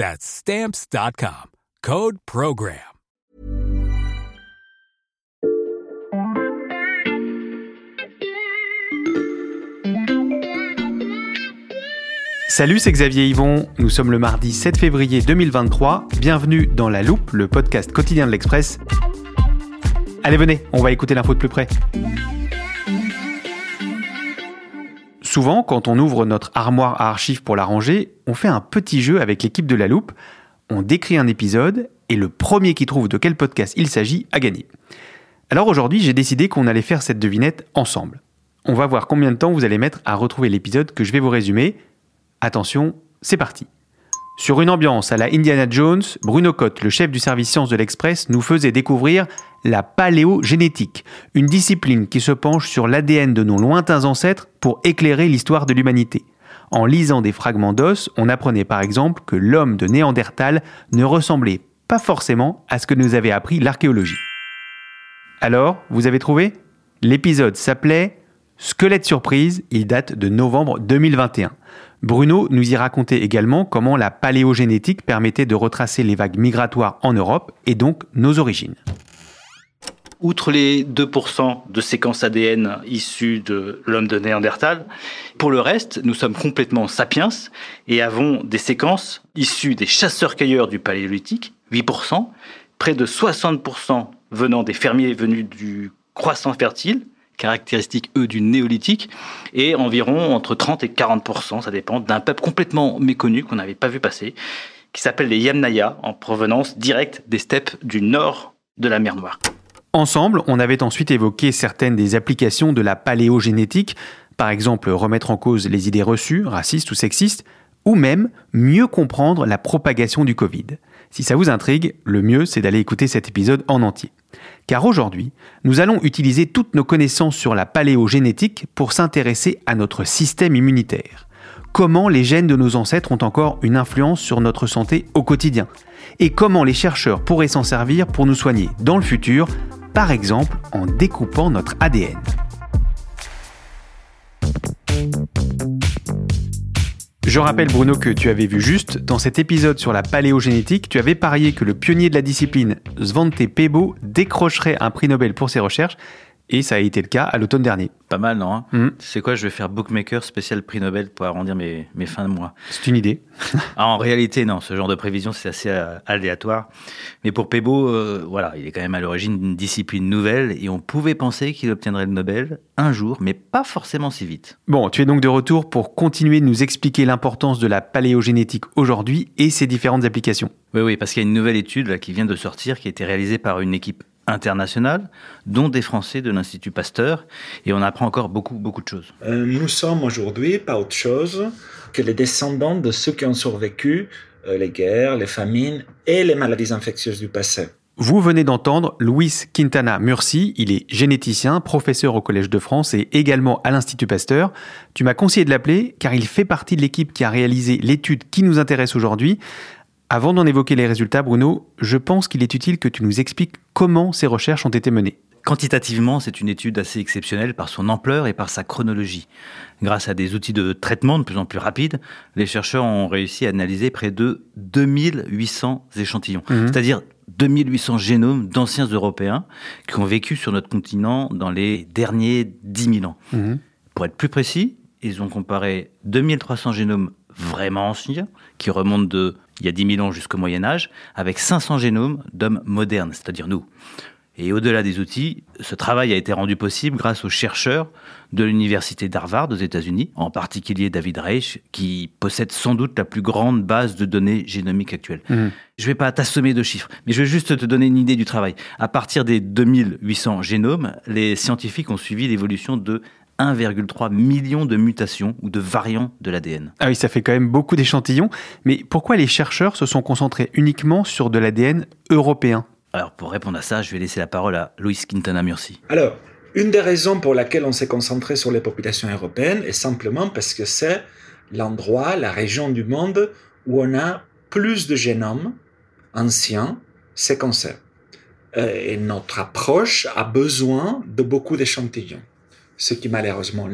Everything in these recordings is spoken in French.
That's stamps.com. Code program. Salut, c'est Xavier Yvon. Nous sommes le mardi 7 février 2023. Bienvenue dans La Loupe, le podcast quotidien de l'Express. Allez, venez, on va écouter l'info de plus près. Souvent, quand on ouvre notre armoire à archives pour la ranger, on fait un petit jeu avec l'équipe de La Loupe. On décrit un épisode et le premier qui trouve de quel podcast il s'agit a gagné. Alors aujourd'hui, j'ai décidé qu'on allait faire cette devinette ensemble. On va voir combien de temps vous allez mettre à retrouver l'épisode que je vais vous résumer. Attention, c'est parti. Sur une ambiance à la Indiana Jones, Bruno Cotte, le chef du service sciences de l'Express, nous faisait découvrir la paléogénétique, une discipline qui se penche sur l'ADN de nos lointains ancêtres pour éclairer l'histoire de l'humanité. En lisant des fragments d'os, on apprenait par exemple que l'homme de Néandertal ne ressemblait pas forcément à ce que nous avait appris l'archéologie. Alors, vous avez trouvé? L'épisode s'appelait Squelette surprise, il date de novembre 2021. Bruno nous y racontait également comment la paléogénétique permettait de retracer les vagues migratoires en Europe et donc nos origines. Outre les 2% de séquences ADN issues de l'homme de Néandertal, pour le reste, nous sommes complètement sapiens et avons des séquences issues des chasseurs-cueilleurs du paléolithique, 8%, près de 60% venant des fermiers venus du croissant fertile, caractéristiques, eux, du néolithique, et environ entre 30 et 40%, ça dépend, d'un peuple complètement méconnu qu'on n'avait pas vu passer, qui s'appelle les Yamnaya, en provenance directe des steppes du nord de la mer Noire. Ensemble, on avait ensuite évoqué certaines des applications de la paléogénétique, par exemple remettre en cause les idées reçues, racistes ou sexistes, ou même mieux comprendre la propagation du Covid. Si ça vous intrigue, le mieux c'est d'aller écouter cet épisode en entier. Car aujourd'hui, nous allons utiliser toutes nos connaissances sur la paléogénétique pour s'intéresser à notre système immunitaire. Comment les gènes de nos ancêtres ont encore une influence sur notre santé au quotidien? Et comment les chercheurs pourraient s'en servir pour nous soigner dans le futur, par exemple en découpant notre ADN. Je rappelle Bruno que tu avais vu juste, dans cet épisode sur la paléogénétique, tu avais parié que le pionnier de la discipline, Svante Pebo, décrocherait un prix Nobel pour ses recherches, et ça a été le cas à l'automne dernier. Pas mal, non hein. Tu sais quoi, je vais faire bookmaker spécial prix Nobel pour arrondir mes, mes fins de mois. C'est une idée. Ah, en réalité, non, ce genre de prévision, c'est assez euh, aléatoire. Mais pour Pebo, euh, voilà, il est quand même à l'origine d'une discipline nouvelle et on pouvait penser qu'il obtiendrait le Nobel un jour, mais pas forcément si vite. Bon, tu es donc de retour pour continuer de nous expliquer l'importance de la paléogénétique aujourd'hui et ses différentes applications. Oui, oui, parce qu'il y a une nouvelle étude là, qui vient de sortir, qui a été réalisée par une équipe internationale, dont des Français de l'Institut Pasteur, et on apprend encore beaucoup, beaucoup de choses. Euh, nous sommes aujourd'hui pas autre chose que les descendants de ceux qui ont survécu euh, les guerres, les famines et les maladies infectieuses du passé. Vous venez d'entendre Luis Quintana Murci, il est généticien, professeur au Collège de France et également à l'Institut Pasteur. Tu m'as conseillé de l'appeler car il fait partie de l'équipe qui a réalisé l'étude qui nous intéresse aujourd'hui. Avant d'en évoquer les résultats, Bruno, je pense qu'il est utile que tu nous expliques comment ces recherches ont été menées. Quantitativement, c'est une étude assez exceptionnelle par son ampleur et par sa chronologie. Grâce à des outils de traitement de plus en plus rapides, les chercheurs ont réussi à analyser près de 2800 échantillons, mhm. c'est-à-dire 2800 génomes d'anciens Européens qui ont vécu sur notre continent dans les derniers 10 000 ans. Mhm. Pour être plus précis, ils ont comparé 2300 génomes vraiment anciens, qui remontent de il y a 10 000 ans jusqu'au Moyen Âge, avec 500 génomes d'hommes modernes, c'est-à-dire nous. Et au-delà des outils, ce travail a été rendu possible grâce aux chercheurs de l'université d'Harvard aux États-Unis, en particulier David Reich, qui possède sans doute la plus grande base de données génomiques actuelle. Mmh. Je ne vais pas t'assommer de chiffres, mais je vais juste te donner une idée du travail. À partir des 2800 génomes, les scientifiques ont suivi l'évolution de 1,3 million de mutations ou de variants de l'ADN. Ah oui, ça fait quand même beaucoup d'échantillons. Mais pourquoi les chercheurs se sont concentrés uniquement sur de l'ADN européen? Alors, pour répondre à ça, je vais laisser la parole à Louis Quintana Murci. Alors, une des raisons pour laquelle on s'est concentré sur les populations européennes est simplement parce que c'est l'endroit, la région du monde où on a plus de génomes anciens séquencés. Euh, et notre approche a besoin de beaucoup d'échantillons, ce qui malheureusement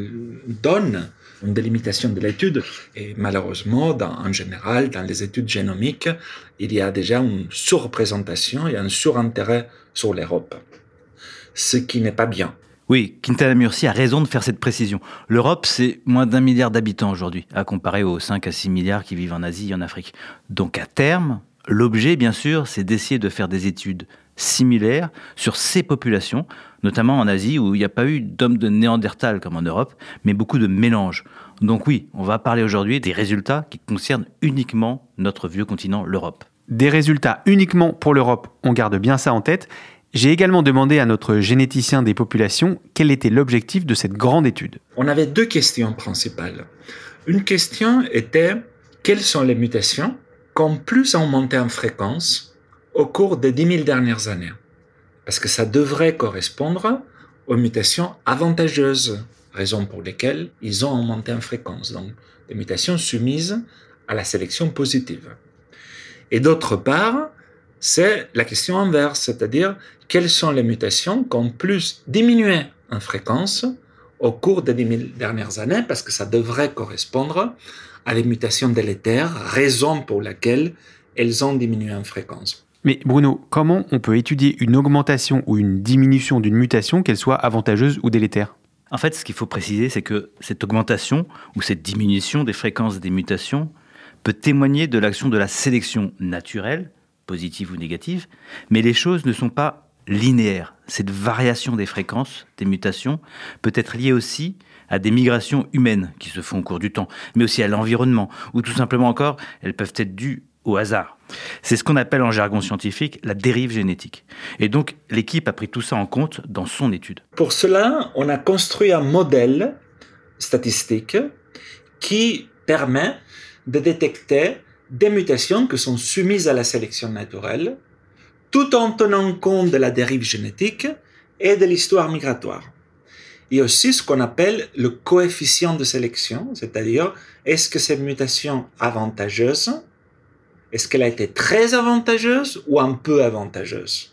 donne une délimitation de l'étude. Et malheureusement, en général, dans les études génomiques, il y a déjà une surreprésentation et un surintérêt sur l'Europe, ce qui n'est pas bien. Oui, Quintana Murci a raison de faire cette précision. L'Europe, c'est moins d'un milliard d'habitants aujourd'hui, à comparer aux 5 à 6 milliards qui vivent en Asie et en Afrique. Donc à terme, l'objet, bien sûr, c'est d'essayer de faire des études similaires sur ces populations, notamment en Asie où il n'y a pas eu d'hommes de Néandertal comme en Europe, mais beaucoup de mélanges. Donc oui, on va parler aujourd'hui des résultats qui concernent uniquement notre vieux continent, l'Europe. Des résultats uniquement pour l'Europe, on garde bien ça en tête. J'ai également demandé à notre généticien des populations quel était l'objectif de cette grande étude. On avait deux questions principales. Une question était quelles sont les mutations qui ont plus augmenté en fréquence au cours des 10 000 dernières années? Parce que ça devrait correspondre aux mutations avantageuses, raison pour lesquelles ils ont augmenté en fréquence. Donc, des mutations soumises à la sélection positive. Et d'autre part, c'est la question inverse, c'est-à-dire quelles sont les mutations qui ont plus diminué en fréquence au cours des 10 000 dernières années, parce que ça devrait correspondre à des mutations délétères, raison pour laquelle elles ont diminué en fréquence. Mais Bruno, comment on peut étudier une augmentation ou une diminution d'une mutation, qu'elle soit avantageuse ou délétère? En fait, ce qu'il faut préciser, c'est que cette augmentation ou cette diminution des fréquences des mutations peut témoigner de l'action de la sélection naturelle, positive ou négative, mais les choses ne sont pas linéaires. Cette variation des fréquences des mutations peut être liée aussi à des migrations humaines qui se font au cours du temps, mais aussi à l'environnement, ou tout simplement encore, elles peuvent être dues au hasard. C'est ce qu'on appelle en jargon scientifique la dérive génétique. Et donc, l'équipe a pris tout ça en compte dans son étude. Pour cela, on a construit un modèle statistique qui permet de détecter des mutations qui sont soumises à la sélection naturelle, tout en tenant compte de la dérive génétique et de l'histoire migratoire. Il y a aussi ce qu'on appelle le coefficient de sélection, c'est-à-dire est-ce que ces mutations avantageuses est-ce qu'elle a été très avantageuse ou un peu avantageuse?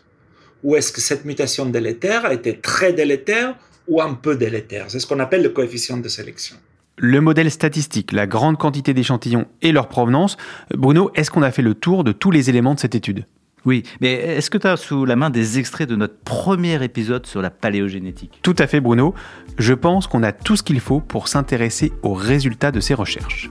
Ou est-ce que cette mutation délétère a été très délétère ou un peu délétère? C'est ce qu'on appelle le coefficient de sélection. Le modèle statistique, la grande quantité d'échantillons et leur provenance. Bruno, est-ce qu'on a fait le tour de tous les éléments de cette étude? Oui, mais est-ce que tu as sous la main des extraits de notre premier épisode sur la paléogénétique? Tout à fait Bruno. Je pense qu'on a tout ce qu'il faut pour s'intéresser aux résultats de ces recherches.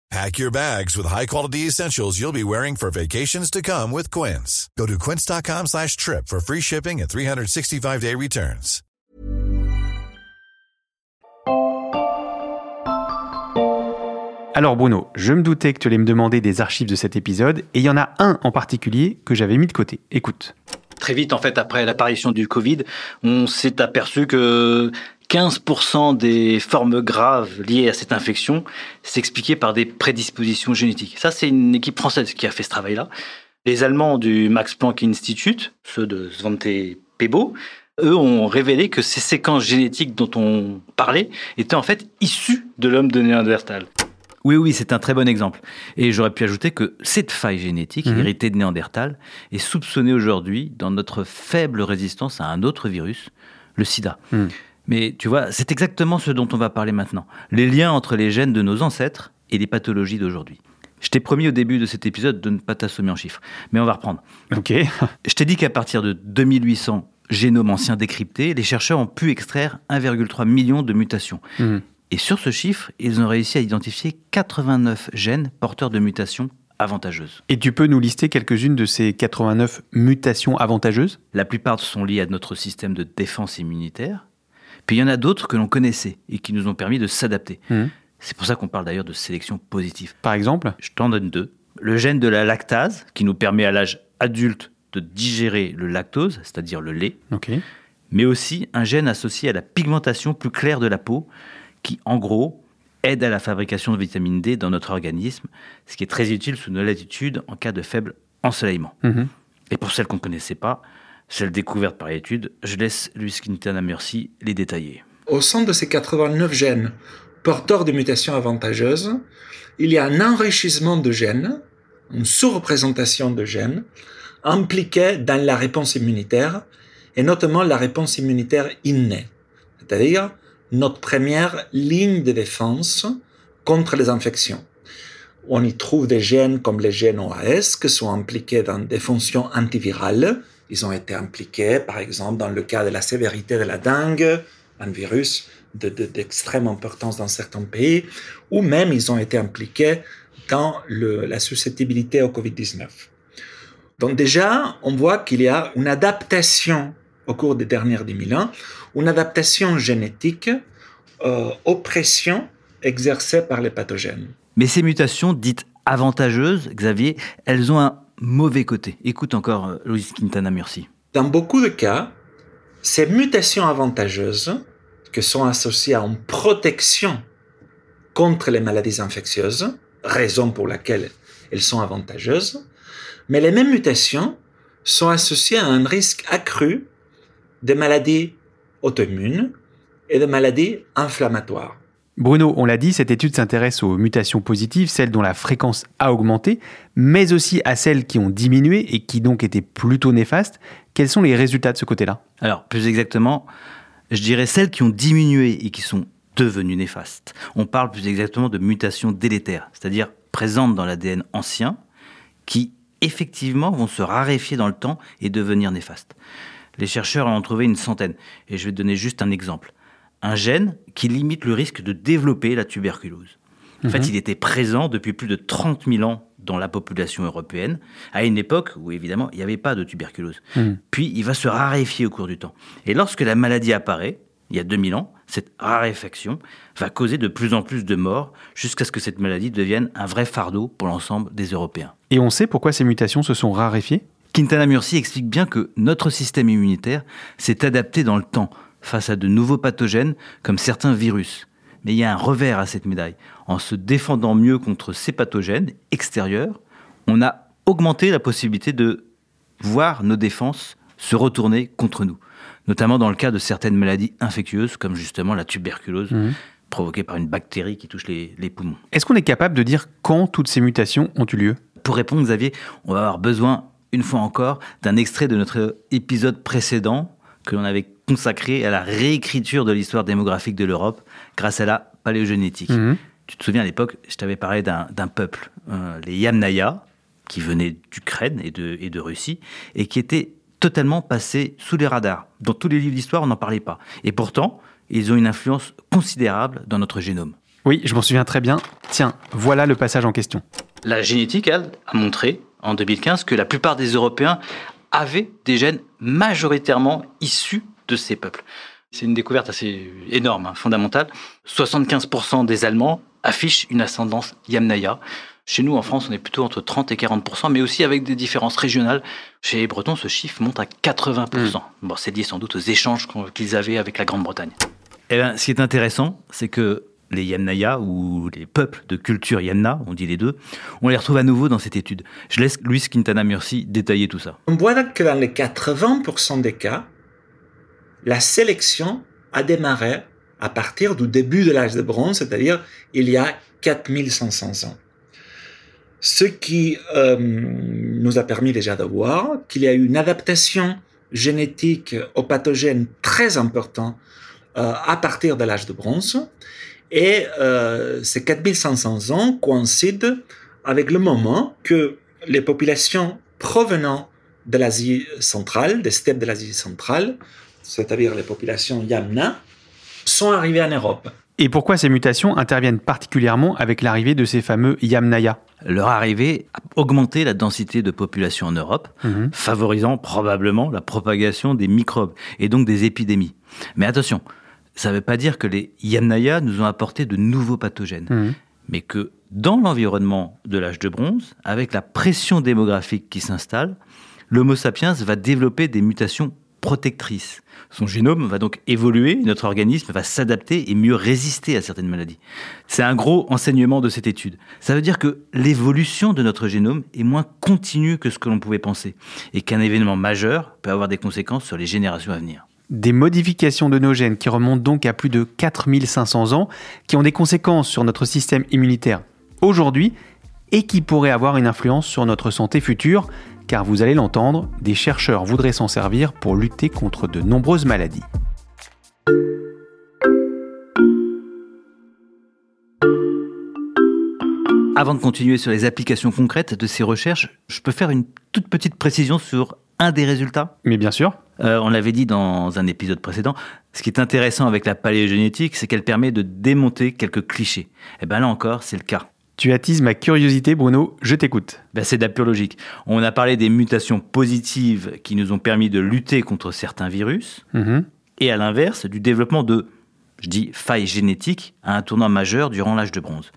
Pack your bags with high-quality essentials you'll be wearing for vacations to come with Quince. Go to quince.com slash trip for free shipping and 365-day returns. Alors Bruno, je me doutais que tu allais me demander des archives de cet épisode, et il y en a un en particulier que j'avais mis de côté. Écoute. Très vite, en fait, après l'apparition du Covid, on s'est aperçu que 15% des formes graves liées à cette infection s'expliquaient par des prédispositions génétiques. Ça, c'est une équipe française qui a fait ce travail-là. Les Allemands du Max Planck Institute, ceux de Svante Pebo, eux ont révélé que ces séquences génétiques dont on parlait étaient en fait issues de l'homme de Néandertal. Oui, oui, c'est un très bon exemple. Et j'aurais pu ajouter que cette faille génétique, Mhm. héritée de Néandertal, est soupçonnée aujourd'hui dans notre faible résistance à un autre virus, le sida. Mhm. Mais tu vois, c'est exactement ce dont on va parler maintenant. Les liens entre les gènes de nos ancêtres et les pathologies d'aujourd'hui. Je t'ai promis au début de cet épisode de ne pas t'assommer en chiffres, mais on va reprendre. Ok. Je t'ai dit qu'à partir de 2800 génomes anciens décryptés, les chercheurs ont pu extraire 1,3 million de mutations. Mhm. Et sur ce chiffre, ils ont réussi à identifier 89 gènes porteurs de mutations avantageuses. Et tu peux nous lister quelques-unes de ces 89 mutations avantageuses? La plupart sont liées à notre système de défense immunitaire. Puis il y en a d'autres que l'on connaissait et qui nous ont permis de s'adapter. Mhm. C'est pour ça qu'on parle d'ailleurs de sélection positive. Par exemple? Je t'en donne deux. Le gène de la lactase, qui nous permet à l'âge adulte de digérer le lactose, c'est-à-dire le lait, mais aussi un gène associé à la pigmentation plus claire de la peau, qui en gros aide à la fabrication de vitamine D dans notre organisme, ce qui est très utile sous nos latitudes en cas de faible ensoleillement. Mhm. Et pour celles qu'on ne connaissait pas, celles découvertes par l'étude, je laisse Luis Quintana Merci les détailler. Au sein de ces 89 gènes porteurs de mutations avantageuses, il y a un enrichissement de gènes, une sous-représentation de gènes impliqués dans la réponse immunitaire, et notamment la réponse immunitaire innée, c'est-à-dire notre première ligne de défense contre les infections. On y trouve des gènes comme les gènes OAS qui sont impliqués dans des fonctions antivirales. Ils ont été impliqués, par exemple, dans le cas de la sévérité de la dengue, un virus de- de- d'extrême importance dans certains pays, ou même ils ont été impliqués dans la susceptibilité au Covid-19. Donc déjà, on voit qu'il y a une adaptation au cours des dernières 10 000 ans, une adaptation génétique euh, aux pressions exercées par les pathogènes. Mais ces mutations dites avantageuses, Xavier, elles ont un mauvais côté. Écoute encore euh, Luis Quintana Merci. Dans beaucoup de cas, ces mutations avantageuses, qui sont associées à une protection contre les maladies infectieuses, raison pour laquelle elles sont avantageuses, mais les mêmes mutations sont associées à un risque accru de maladies auto-immunes et de maladies inflammatoires. Bruno, on l'a dit, cette étude s'intéresse aux mutations positives, celles dont la fréquence a augmenté, mais aussi à celles qui ont diminué et qui donc étaient plutôt néfastes. Quels sont les résultats de ce côté-là? Alors, plus exactement, je dirais celles qui ont diminué et qui sont devenues néfastes. On parle plus exactement de mutations délétères, c'est-à-dire présentes dans l'ADN ancien, qui effectivement vont se raréfier dans le temps et devenir néfastes. Les chercheurs en ont trouvé une centaine, et je vais te donner juste un exemple. Un gène qui limite le risque de développer la tuberculose. En fait, il était présent depuis plus de 30 000 ans dans la population européenne, à une époque où évidemment il n'y avait pas de tuberculose. Puis il va se raréfier au cours du temps. Et lorsque la maladie apparaît, il y a 2000 ans, cette raréfaction va causer de plus en plus de morts jusqu'à ce que cette maladie devienne un vrai fardeau pour l'ensemble des Européens. Et on sait pourquoi ces mutations se sont raréfiées? Quintana Murci explique bien que notre système immunitaire s'est adapté dans le temps face à de nouveaux pathogènes comme certains virus. Mais il y a un revers à cette médaille. En se défendant mieux contre ces pathogènes extérieurs, on a augmenté la possibilité de voir nos défenses se retourner contre nous, notamment dans le cas de certaines maladies infectieuses comme justement la tuberculose provoquée par une bactérie qui touche les, les poumons. Est-ce qu'on est capable de dire quand toutes ces mutations ont eu lieu? Pour répondre, Xavier, on va avoir besoin, une fois encore, d'un extrait de notre épisode précédent que l'on avait consacré à la réécriture de l'histoire démographique de l'Europe grâce à la paléogénétique. Mhm. Tu te souviens à l'époque, je t'avais parlé d'un d'un peuple, euh, les Yamnaya, qui venaient d'Ukraine et de, et de Russie, et qui étaient totalement passés sous les radars. Dans tous les livres d'histoire, on n'en parlait pas. Et pourtant, ils ont une influence considérable dans notre génome. Oui, je m'en souviens très bien. Tiens, voilà le passage en question. La génétique, elle, a montré en 2015 que la plupart des Européens avaient des gènes majoritairement issus de ces peuples. C'est une découverte assez énorme, hein, fondamentale. 75% des Allemands affichent une ascendance Yamnaya. Chez nous, en France, on est plutôt entre 30 et 40% mais aussi avec des différences régionales. Chez les Bretons, ce chiffre monte à 80 Bon, c'est lié sans doute aux échanges qu'ils avaient avec la Grande-Bretagne. Eh ben, ce qui est intéressant, c'est que les Yamnaya ou les peuples de culture Yamna, on dit les deux, on les retrouve à nouveau dans cette étude. Je laisse Luis Quintana Murci détailler tout ça. On voit que dans les 80% des cas, la sélection a démarré à partir du début de l'âge de bronze, c'est-à-dire il y a 4500 ans. Ce qui euh, nous a permis déjà de voir qu'il y a eu une adaptation génétique aux pathogènes très importante euh, à partir de l'âge de bronze. Et euh, ces 4500 ans coïncident avec le moment que les populations provenant de l'Asie centrale, des steppes de l'Asie centrale, c'est-à-dire les populations Yamna, sont arrivées en Europe. Et pourquoi ces mutations interviennent particulièrement avec l'arrivée de ces fameux Yamnaya? Leur arrivée a augmenté la densité de population en Europe, mhm. favorisant probablement la propagation des microbes et donc des épidémies. Mais attention, ça ne veut pas dire que les Yamnaya nous ont apporté de nouveaux pathogènes, mhm. mais que dans l'environnement de l'âge de bronze, avec la pression démographique qui s'installe, l'Homo sapiens va développer des mutations protectrices. Son génome va donc évoluer, notre organisme va s'adapter et mieux résister à certaines maladies. C'est un gros enseignement de cette étude. Ça veut dire que l'évolution de notre génome est moins continue que ce que l'on pouvait penser et qu'un événement majeur peut avoir des conséquences sur les générations à venir. Des modifications de nos gènes qui remontent donc à plus de 4500 ans, qui ont des conséquences sur notre système immunitaire aujourd'hui et qui pourraient avoir une influence sur notre santé future, car vous allez l'entendre, des chercheurs voudraient s'en servir pour lutter contre de nombreuses maladies. Avant de continuer sur les applications concrètes de ces recherches, je peux faire une toute petite précision sur un des résultats? Mais bien sûr. Euh, on l'avait dit dans un épisode précédent, ce qui est intéressant avec la paléogénétique, c'est qu'elle permet de démonter quelques clichés. Et eh bien là encore, c'est le cas. Tu attises ma curiosité, Bruno, je t'écoute. Ben c'est de la pure logique. On a parlé des mutations positives qui nous ont permis de lutter contre certains virus, mhm. et à l'inverse, du développement de, je dis, failles génétiques à un tournant majeur durant l'âge de bronze.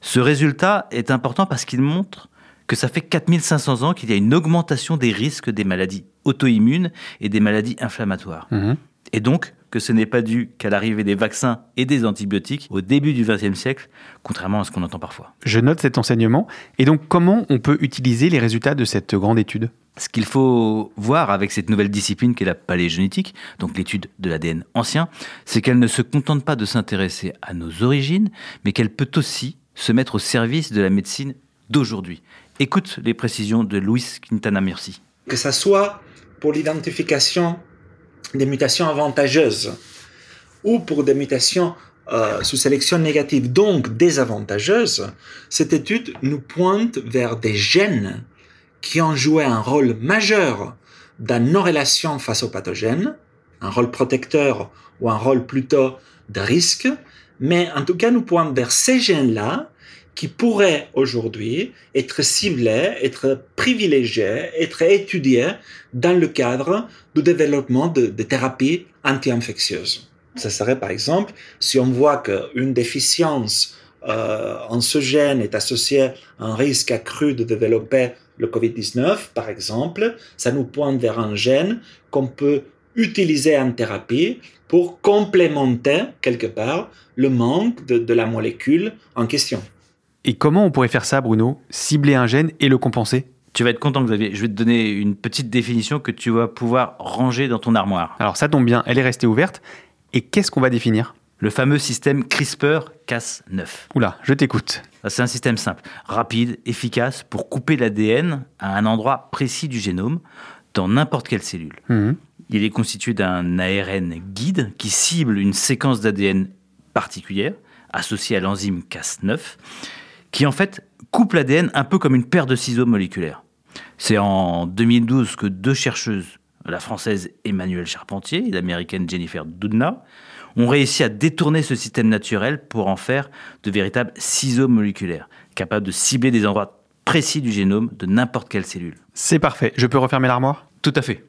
Ce résultat est important parce qu'il montre que ça fait 4500 ans qu'il y a une augmentation des risques des maladies auto-immunes et des maladies inflammatoires. Mhm. Et donc que ce n'est pas dû qu'à l'arrivée des vaccins et des antibiotiques au début du XXe siècle, contrairement à ce qu'on entend parfois. Je note cet enseignement. Et donc comment on peut utiliser les résultats de cette grande étude? Ce qu'il faut voir avec cette nouvelle discipline qu'est la paléogénétique, donc l'étude de l'ADN ancien, c'est qu'elle ne se contente pas de s'intéresser à nos origines, mais qu'elle peut aussi se mettre au service de la médecine d'aujourd'hui. Écoute les précisions de Luis Quintana Merci. Que ça soit pour l'identification des mutations avantageuses ou pour des mutations euh, sous sélection négative, donc désavantageuse, cette étude nous pointe vers des gènes qui ont joué un rôle majeur dans nos relations face aux pathogènes, un rôle protecteur ou un rôle plutôt de risque, mais en tout cas nous pointe vers ces gènes-là qui pourraient aujourd'hui être ciblés, être privilégiés, être étudiés dans le cadre du développement de, thérapies anti-infectieuses. Ce serait par exemple si on voit qu'une déficience euh, en ce gène est associée à un risque accru de développer le Covid-19, par exemple, ça nous pointe vers un gène qu'on peut utiliser en thérapie pour complémenter quelque part le manque de la molécule en question. Et comment on pourrait faire ça, Bruno? Cibler un gène et le compenser? Tu vas être content, Xavier. Je vais te donner une petite définition que tu vas pouvoir ranger dans ton armoire. Alors ça tombe bien, elle est restée ouverte. Et qu'est-ce qu'on va définir? Le fameux système CRISPR-Cas9. Oula, je t'écoute. C'est un système simple, rapide, efficace pour couper l'ADN à un endroit précis du génome dans n'importe quelle cellule. Mhm. Il est constitué d'un ARN guide qui cible une séquence d'ADN particulière associée à l'enzyme Cas9 qui en fait coupe l'ADN un peu comme une paire de ciseaux moléculaires. C'est en 2012 que deux chercheuses, la française Emmanuelle Charpentier et l'américaine Jennifer Doudna, ont réussi à détourner ce système naturel pour en faire de véritables ciseaux moléculaires, capables de cibler des endroits précis du génome de n'importe quelle cellule. C'est parfait, je peux refermer l'armoire? Tout à fait.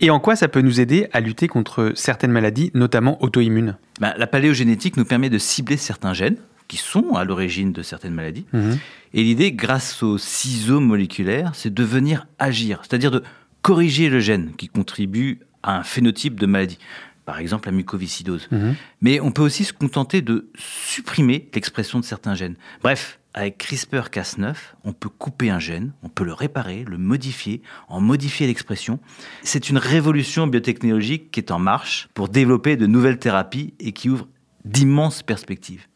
Et en quoi ça peut nous aider à lutter contre certaines maladies, notamment auto-immunes? Ben, la paléogénétique nous permet de cibler certains gènes qui sont à l'origine de certaines maladies. Mhm. Et l'idée, grâce aux ciseaux moléculaires, c'est de venir agir, c'est-à-dire de corriger le gène qui contribue à un phénotype de maladie. Par exemple, la mucoviscidose. Mhm. Mais on peut aussi se contenter de supprimer l'expression de certains gènes. Bref, avec CRISPR-Cas9, on peut couper un gène, on peut le réparer, le modifier, en modifier l'expression. C'est une révolution biotechnologique qui est en marche pour développer de nouvelles thérapies et qui ouvre d'immenses perspectives.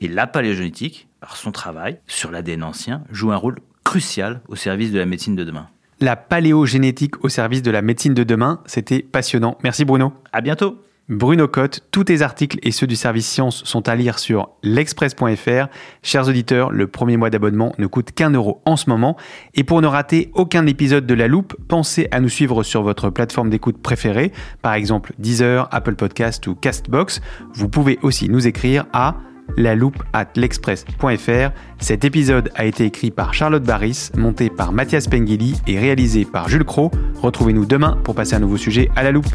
Et la paléogénétique, par son travail sur l'ADN ancien, joue un rôle crucial au service de la médecine de demain. La paléogénétique au service de la médecine de demain, c'était passionnant. Merci Bruno. À bientôt! Bruno Cotte, tous tes articles et ceux du service science sont à lire sur l'express.fr. Chers auditeurs, le premier mois d'abonnement ne coûte qu'un euro en ce moment. Et pour ne rater aucun épisode de La Loupe, pensez à nous suivre sur votre plateforme d'écoute préférée, par exemple Deezer, Apple Podcast ou Castbox. Vous pouvez aussi nous écrire à la loupe at l'express.fr. Cet épisode a été écrit par Charlotte Barris, monté par Mathias Pengili et réalisé par Jules Cro. Retrouvez-nous demain pour passer un nouveau sujet à la loupe.